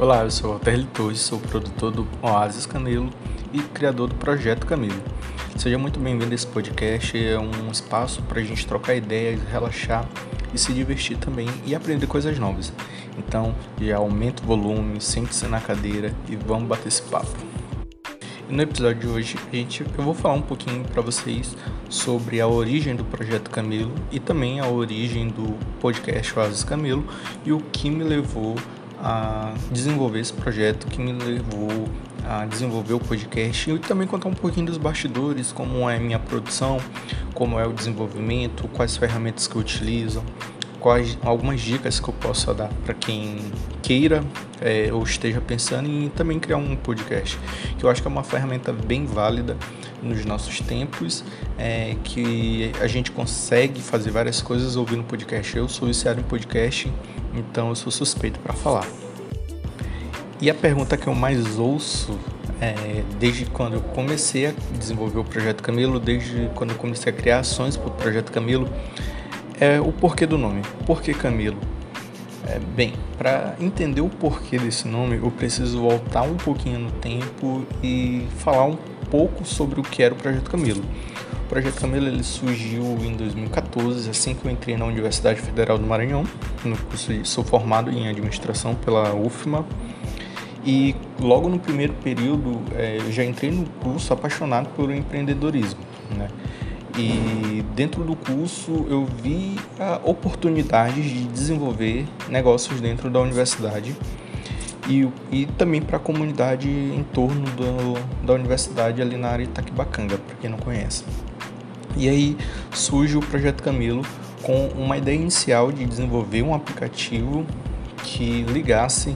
Olá, eu sou Walter Torres, sou produtor do Oasis Camelo e criador do Projeto Camelo. Seja muito bem-vindo a esse podcast, é um espaço para a gente trocar ideias, relaxar e se divertir também e aprender coisas novas. Então, já aumenta o volume, sente-se na cadeira e vamos bater esse papo. E no episódio de hoje, gente, eu vou falar um pouquinho para vocês sobre a origem do Projeto Camelo e também a origem do podcast Oasis Camelo e o que me levou a desenvolver esse projeto que me levou a desenvolver o podcast e também contar um pouquinho dos bastidores, como é a minha produção, como é o desenvolvimento, quais ferramentas que eu utilizo, quais algumas dicas que eu posso dar para quem queira é, ou esteja pensando em também criar um podcast, que eu acho que é uma ferramenta bem válida nos nossos tempos, é, que a gente consegue fazer várias coisas ouvindo podcast. Eu sou viciado em podcast então eu sou suspeito para falar. E a pergunta que eu mais ouço é, desde quando eu comecei a desenvolver o Projeto Camilo, desde quando eu comecei a criar ações para o Projeto Camilo, é o porquê do nome. Por que Camilo? É, bem, para entender o porquê desse nome, eu preciso voltar um pouquinho no tempo e falar um pouco sobre o que era o Projeto Camilo. O Projeto Camelo ele surgiu em 2014, assim que eu entrei na Universidade Federal do Maranhão, no curso de, sou formado em administração pela UFMA. E logo no primeiro período é, eu já entrei no curso apaixonado por empreendedorismo. Né? E dentro do curso eu vi a oportunidade de desenvolver negócios dentro da universidade e, e também para a comunidade em torno do, da universidade ali na área Itaquibacanga, para quem não conhece. E aí surge o Projeto Camilo com uma ideia inicial de desenvolver um aplicativo que ligasse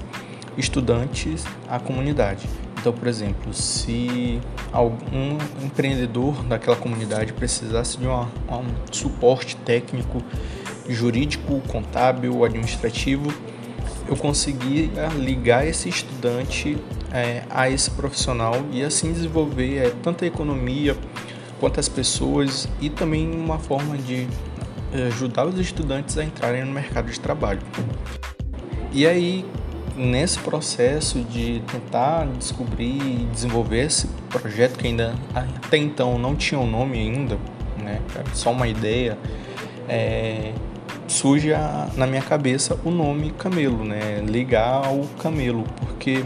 estudantes à comunidade. Então, por exemplo, se algum empreendedor daquela comunidade precisasse de uma, um suporte técnico, jurídico, contábil, administrativo, eu conseguia ligar esse estudante é, a esse profissional e assim desenvolver é, tanto a economia quanto pessoas e também uma forma de eh, ajudar os estudantes a entrarem no mercado de trabalho. E aí, nesse processo de tentar descobrir e desenvolver esse projeto que ainda até então não tinha um nome ainda, né, só uma ideia, é, surge a, na minha cabeça o nome camelo, né, ligar ao camelo, porque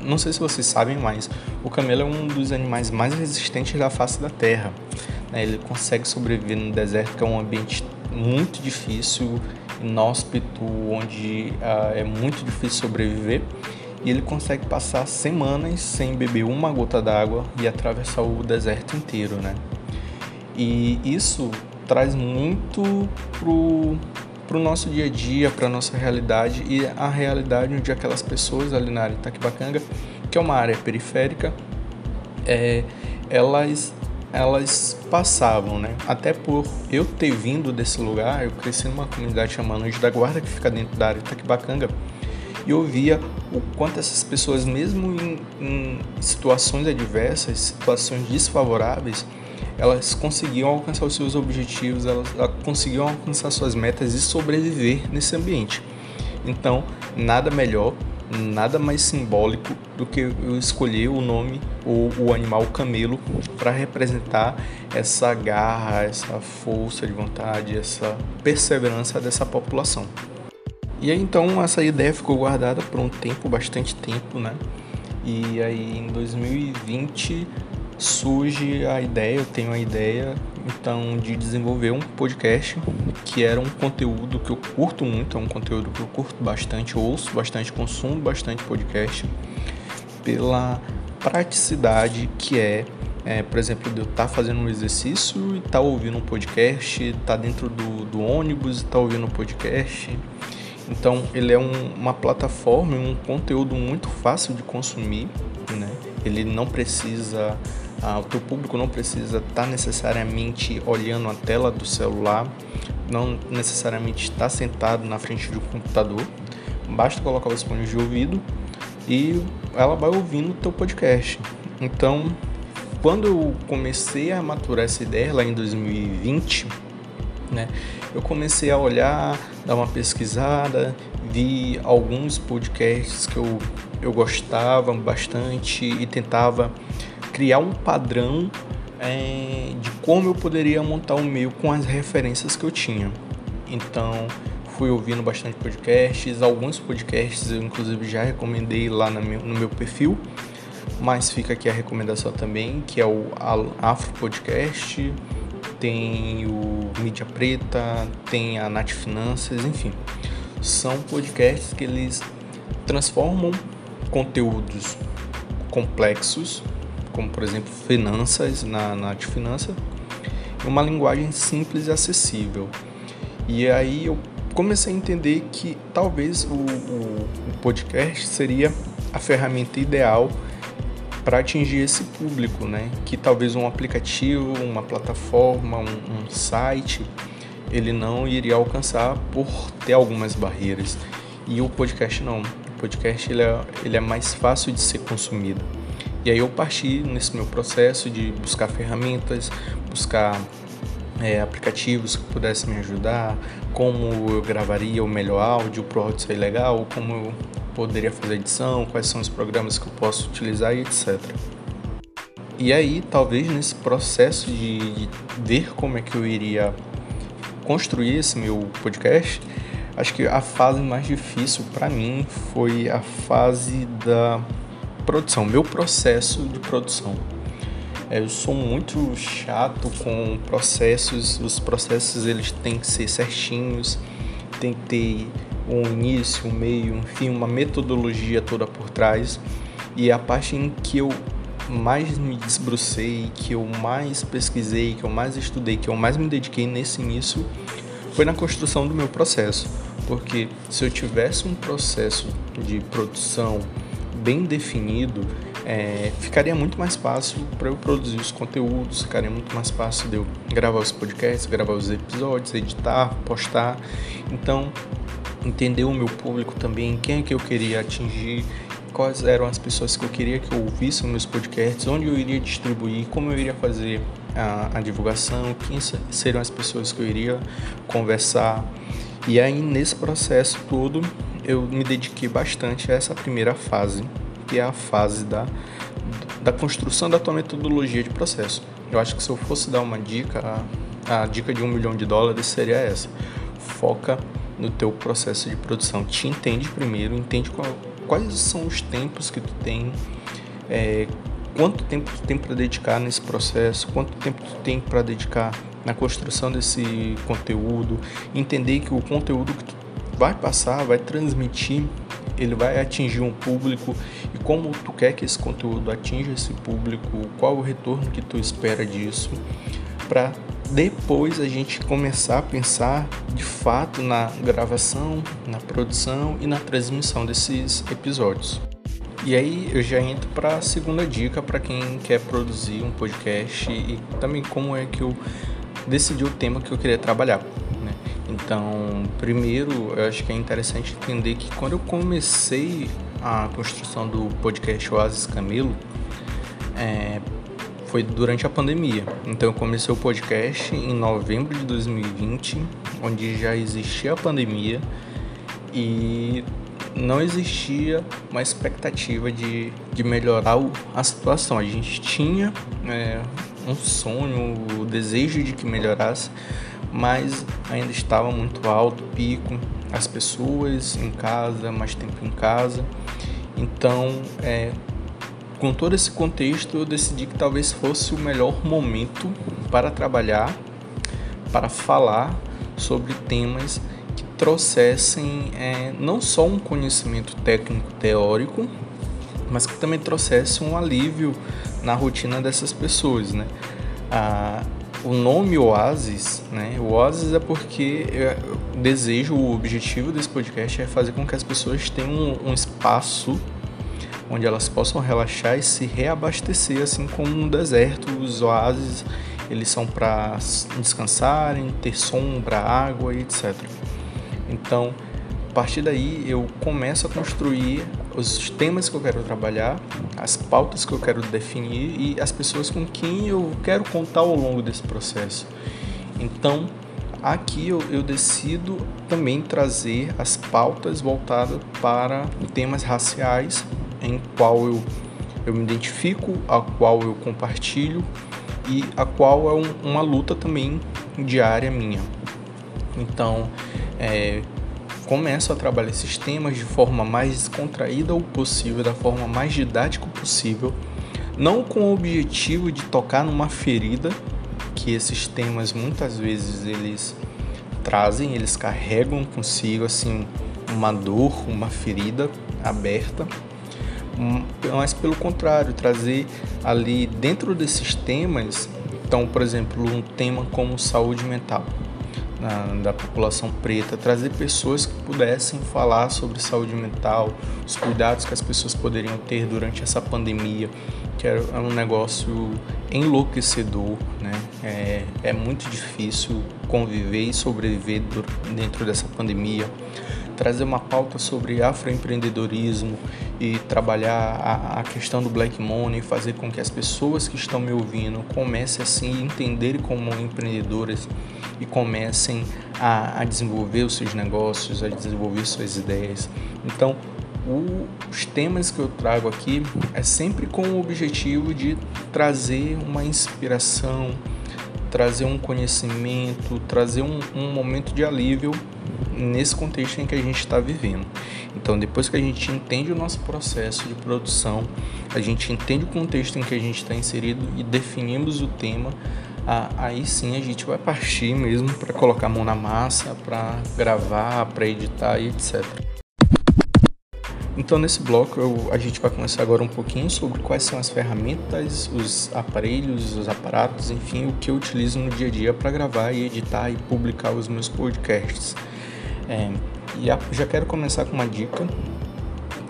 não sei se vocês sabem, mas o camelo é um dos animais mais resistentes da face da Terra. Né? Ele consegue sobreviver no deserto, que é um ambiente muito difícil, inóspito, onde uh, é muito difícil sobreviver. E ele consegue passar semanas sem beber uma gota d'água e atravessar o deserto inteiro, né? E isso traz muito pro para o nosso dia a dia, para a nossa realidade e a realidade onde aquelas pessoas ali na área de Itaquibacanga, que é uma área periférica, é, elas elas passavam, né? Até por eu ter vindo desse lugar, eu cresci numa comunidade chamada Anjo da Guarda, que fica dentro da área de Itaquibacanga, e eu via o quanto essas pessoas, mesmo em, em situações adversas, situações desfavoráveis, elas conseguiam alcançar os seus objetivos, elas conseguiam alcançar suas metas e sobreviver nesse ambiente. Então, nada melhor, nada mais simbólico do que eu escolher o nome ou o animal camelo para representar essa garra, essa força de vontade, essa perseverança dessa população. E aí então essa ideia ficou guardada por um tempo, bastante tempo, né? E aí em 2020 surge a ideia, eu tenho a ideia então de desenvolver um podcast que era um conteúdo que eu curto muito, é um conteúdo que eu curto bastante, ouço bastante, consumo bastante podcast pela praticidade que é, é por exemplo, de eu estar tá fazendo um exercício e estar tá ouvindo um podcast, estar tá dentro do, do ônibus e estar tá ouvindo um podcast. Então ele é um, uma plataforma, um conteúdo muito fácil de consumir, né? Ele não precisa ah, o teu público não precisa estar tá necessariamente olhando a tela do celular, não necessariamente estar sentado na frente do computador. Basta colocar os fones de ouvido e ela vai ouvindo o teu podcast. Então, quando eu comecei a maturar essa ideia lá em 2020, né? Eu comecei a olhar, dar uma pesquisada, vi alguns podcasts que eu, eu gostava bastante e tentava criar um padrão é, de como eu poderia montar o meu com as referências que eu tinha. Então, fui ouvindo bastante podcasts, alguns podcasts eu inclusive já recomendei lá no meu, no meu perfil, mas fica aqui a recomendação também, que é o Afro Podcast, tem o Mídia Preta, tem a Nath Finanças, enfim. São podcasts que eles transformam conteúdos complexos, como por exemplo finanças na Nath Finança, em uma linguagem simples e acessível. E aí eu comecei a entender que talvez o, o, o podcast seria a ferramenta ideal para atingir esse público, né? Que talvez um aplicativo, uma plataforma, um, um, site, ele não iria alcançar por ter algumas barreiras. E o podcast não. O podcast ele é, ele é mais fácil de ser consumido. E aí eu parti nesse meu processo de buscar ferramentas, buscar é, aplicativos que pudessem me ajudar, como eu gravaria o melhor áudio para o áudio ser legal, como eu poderia fazer edição, quais são os programas que eu posso utilizar e etc. E aí, talvez nesse processo de, de ver como é que eu iria construir esse meu podcast, acho que a fase mais difícil para mim foi a fase da produção, meu processo de produção. É, eu sou muito chato com processos, os processos eles têm que ser certinhos, tem que ter um início, um meio, um fim, uma metodologia toda por trás. E a parte em que eu mais me desbrucei, que eu mais pesquisei, que eu mais estudei, que eu mais me dediquei nesse início foi na construção do meu processo. Porque se eu tivesse um processo de produção bem definido, é, ficaria muito mais fácil para eu produzir os conteúdos, ficaria muito mais fácil de eu gravar os podcasts, gravar os episódios, editar, postar. Então, entender o meu público também, quem é que eu queria atingir, quais eram as pessoas que eu queria que eu ouvisse meus podcasts, onde eu iria distribuir, como eu iria fazer a, a divulgação, quem seriam as pessoas que eu iria conversar. E aí, nesse processo todo, eu me dediquei bastante a essa primeira fase, que é a fase da, da construção da tua metodologia de processo. Eu acho que se eu fosse dar uma dica, a, a dica de um milhão de dólares seria essa. Foca no teu processo de produção. Te entende primeiro, entende qual, quais são os tempos que tu tem, é, quanto tempo tu tem para dedicar nesse processo, quanto tempo tu tem para dedicar na construção desse conteúdo, entender que o conteúdo que tu vai passar, vai transmitir, ele vai atingir um público e como tu quer que esse conteúdo atinja esse público, qual o retorno que tu espera disso, para depois a gente começar a pensar de fato na gravação, na produção e na transmissão desses episódios. E aí eu já entro para a segunda dica para quem quer produzir um podcast e também como é que eu decidi o tema que eu queria trabalhar. Então, primeiro, eu acho que é interessante entender que quando eu comecei a construção do podcast Oasis Camilo, é, foi durante a pandemia. Então eu comecei o podcast em novembro de 2020, onde já existia a pandemia e não existia uma expectativa de, de melhorar a situação. A gente tinha é, um sonho, o desejo de que melhorasse, mas ainda estava muito alto, pico, as pessoas em casa, mais tempo em casa. Então, é, com todo esse contexto, eu decidi que talvez fosse o melhor momento para trabalhar, para falar sobre temas que trouxessem é, não só um conhecimento técnico teórico, mas que também trouxesse um alívio na rotina dessas pessoas, né? Ah, o nome Oasis, né? O Oasis é porque o desejo, o objetivo desse podcast é fazer com que as pessoas tenham um, um espaço onde elas possam relaxar e se reabastecer, assim como no deserto, os oásis eles são para descansarem, ter sombra, água e etc. Então, a partir daí eu começo a construir os temas que eu quero trabalhar, as pautas que eu quero definir e as pessoas com quem eu quero contar ao longo desse processo. Então, aqui eu, eu decido também trazer as pautas voltadas para temas raciais, em qual eu, eu me identifico, a qual eu compartilho e a qual é um, uma luta também diária minha. Então, é, começo a trabalhar esses temas de forma mais descontraída possível, da forma mais didática possível, não com o objetivo de tocar numa ferida que esses temas muitas vezes eles trazem, eles carregam consigo assim uma dor, uma ferida aberta, mas pelo contrário, trazer ali dentro desses temas, então, por exemplo, um tema como saúde mental na, da população preta, trazer pessoas que pudessem falar sobre saúde mental, os cuidados que as pessoas poderiam ter durante essa pandemia, que é um negócio enlouquecedor, né? É, é muito difícil conviver e sobreviver dentro dessa pandemia trazer uma pauta sobre afroempreendedorismo e trabalhar a, a, questão do black money, fazer com que as pessoas que estão me ouvindo comecem assim a entender como empreendedores e comecem a, a desenvolver os seus negócios, a desenvolver suas ideias. Então, os temas que eu trago aqui é sempre com o objetivo de trazer uma inspiração, trazer um conhecimento, trazer um, um momento de alívio nesse contexto em que a gente está vivendo. Então, depois que a gente entende o nosso processo de produção, a gente entende o contexto em que a gente está inserido e definimos o tema, aí sim a gente vai partir mesmo para colocar a mão na massa, para gravar, para editar e etc. Então, nesse bloco, eu, a gente vai começar agora um pouquinho sobre quais são as ferramentas, os aparelhos, os aparatos, enfim, o que eu utilizo no dia a dia para gravar e editar e publicar os meus podcasts. É, e a, já quero começar com uma dica.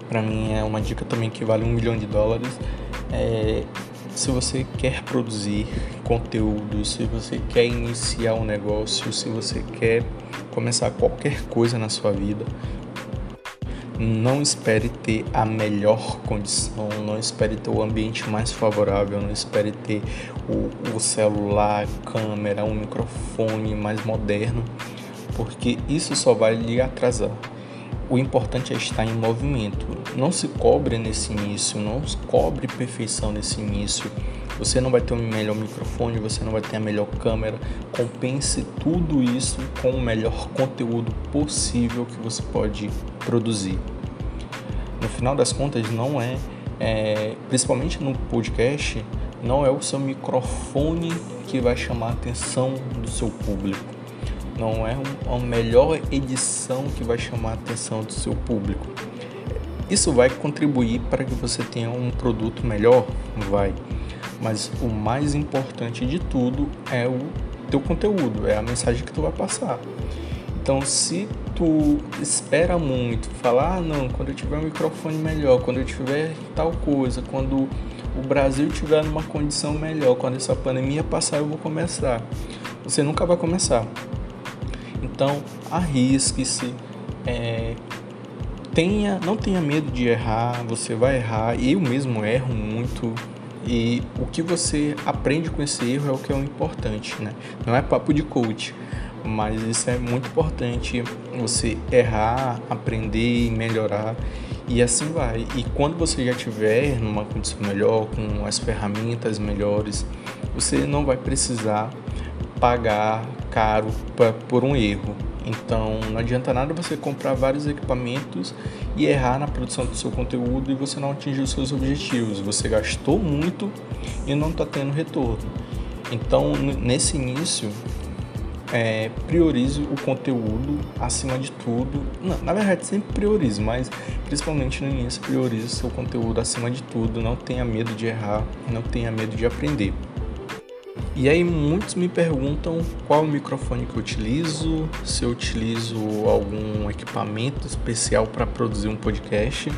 Para mim é uma dica também que vale um milhão de dólares. É, se você quer produzir conteúdo, se você quer iniciar um negócio, se você quer começar qualquer coisa na sua vida, não espere ter a melhor condição, não espere ter o ambiente mais favorável, não espere ter o, o celular, câmera, um microfone mais moderno porque isso só vai lhe atrasar. O importante é estar em movimento. Não se cobre nesse início, não se cobre perfeição nesse início. Você não vai ter o melhor microfone, você não vai ter a melhor câmera. Compense tudo isso com o melhor conteúdo possível que você pode produzir. No final das contas, não é, é principalmente no podcast, não é o seu microfone que vai chamar a atenção do seu público não é a melhor edição que vai chamar a atenção do seu público. Isso vai contribuir para que você tenha um produto melhor? Vai. Mas o mais importante de tudo é o teu conteúdo, é a mensagem que tu vai passar. Então, se tu espera muito, falar, ah, não, quando eu tiver um microfone melhor, quando eu tiver tal coisa, quando o Brasil estiver numa condição melhor, quando essa pandemia passar, eu vou começar. Você nunca vai começar. Então, arrisque-se, é, tenha, não tenha medo de errar, você vai errar, eu mesmo erro muito e o que você aprende com esse erro é o que é o importante, né? Não é papo de coach, mas isso é muito importante, você errar, aprender e melhorar e assim vai. E quando você já estiver numa condição melhor, com as ferramentas melhores, você não vai precisar pagar caro pra, por um erro. Então não adianta nada você comprar vários equipamentos e errar na produção do seu conteúdo e você não atingir os seus objetivos. Você gastou muito e não está tendo retorno. Então nesse início é, priorize o conteúdo acima de tudo. Não, na verdade sempre priorize, mas principalmente no início priorize o seu conteúdo acima de tudo. Não tenha medo de errar, não tenha medo de aprender. E aí muitos me perguntam qual microfone que eu utilizo, se eu utilizo algum equipamento especial para produzir um podcast.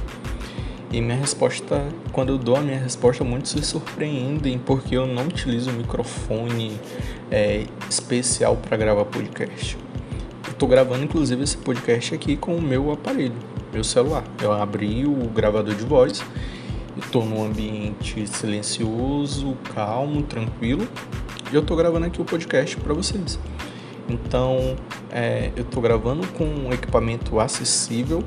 E minha resposta, quando eu dou a minha resposta, muitos se surpreendem porque eu não utilizo um microfone é, especial para gravar podcast. Estou gravando inclusive esse podcast aqui com o meu aparelho, meu celular. Eu abri o gravador de voz estou num ambiente silencioso, calmo, tranquilo e eu tô gravando aqui o podcast para vocês. Então, é, eu estou gravando com um equipamento acessível,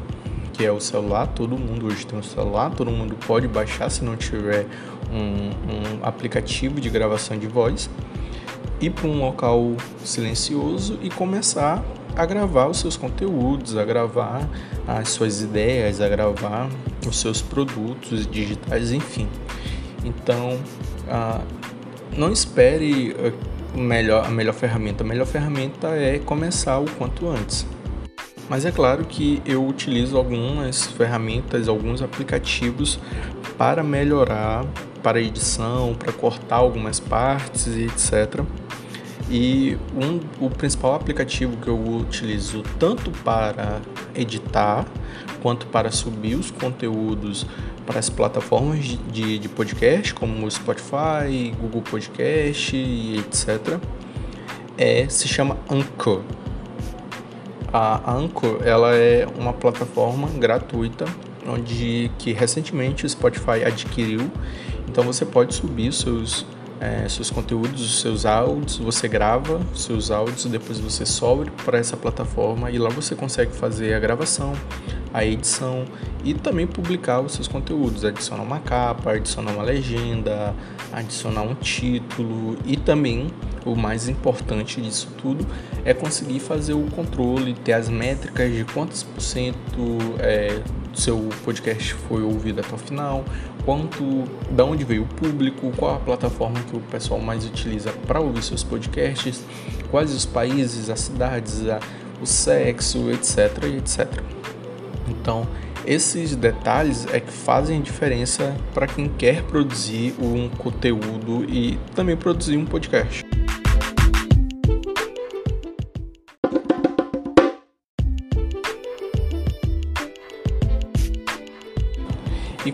que é o celular. Todo mundo hoje tem um celular, todo mundo pode baixar se não tiver um, um aplicativo de gravação de voz. Ir para um local silencioso e começar a gravar os seus conteúdos, a gravar as suas ideias, a gravar os seus produtos digitais, enfim. Então, ah, não espere ah, melhor, a melhor ferramenta. A melhor ferramenta é começar o quanto antes. Mas é claro que eu utilizo algumas ferramentas, alguns aplicativos para melhorar para edição, para cortar algumas partes e etc. E um, o principal aplicativo que eu utilizo tanto para editar quanto para subir os conteúdos para as plataformas de, de podcast, como o Spotify, Google Podcast e etc., é, se chama Anchor. A Anchor ela é uma plataforma gratuita onde que recentemente o Spotify adquiriu. Então você pode subir seus é, seus conteúdos, os seus áudios, você grava seus áudios, depois você sobe para essa plataforma e lá você consegue fazer a gravação, a edição e também publicar os seus conteúdos, adicionar uma capa, adicionar uma legenda, adicionar um título e também o mais importante disso tudo é conseguir fazer o controle, ter as métricas de quantos por cento é, seu podcast foi ouvido até o final, quanto, da onde veio o público, qual a plataforma que o pessoal mais utiliza para ouvir seus podcasts, quais os países, as cidades, a, o sexo, etc, etc. Então, esses detalhes é que fazem diferença para quem quer produzir um conteúdo e também produzir um podcast.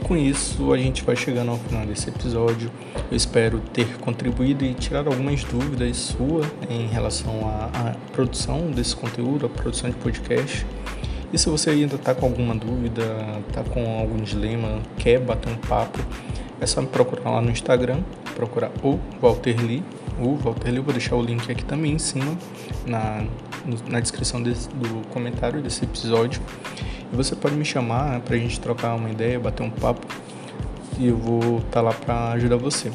Com isso a gente vai chegando ao final desse episódio. Eu espero ter contribuído e tirar algumas dúvidas suas em relação à, à produção desse conteúdo, a produção de podcast. E se você ainda está com alguma dúvida, está com algum dilema, quer bater um papo, é só me procurar lá no Instagram, procurar o Walter Lee, o Walter Lee, eu vou deixar o link aqui também em cima na, na descrição desse, do comentário desse episódio. E você pode me chamar para a gente trocar uma ideia, bater um papo e eu vou estar tá lá para ajudar você.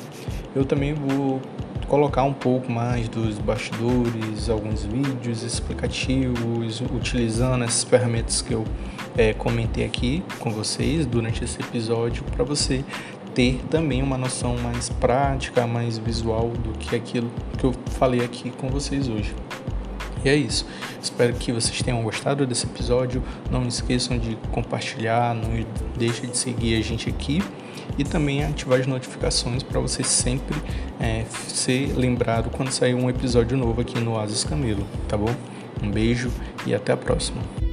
Eu também vou colocar um pouco mais dos bastidores, alguns vídeos explicativos, utilizando essas ferramentas que eu é, comentei aqui com vocês durante esse episódio, para você ter também uma noção mais prática, mais visual do que aquilo que eu falei aqui com vocês hoje. E é isso. Espero que vocês tenham gostado desse episódio. Não esqueçam de compartilhar, não deixe de seguir a gente aqui e também ativar as notificações para você sempre é, ser lembrado quando sair um episódio novo aqui no Oasis Camilo, tá bom? Um beijo e até a próxima.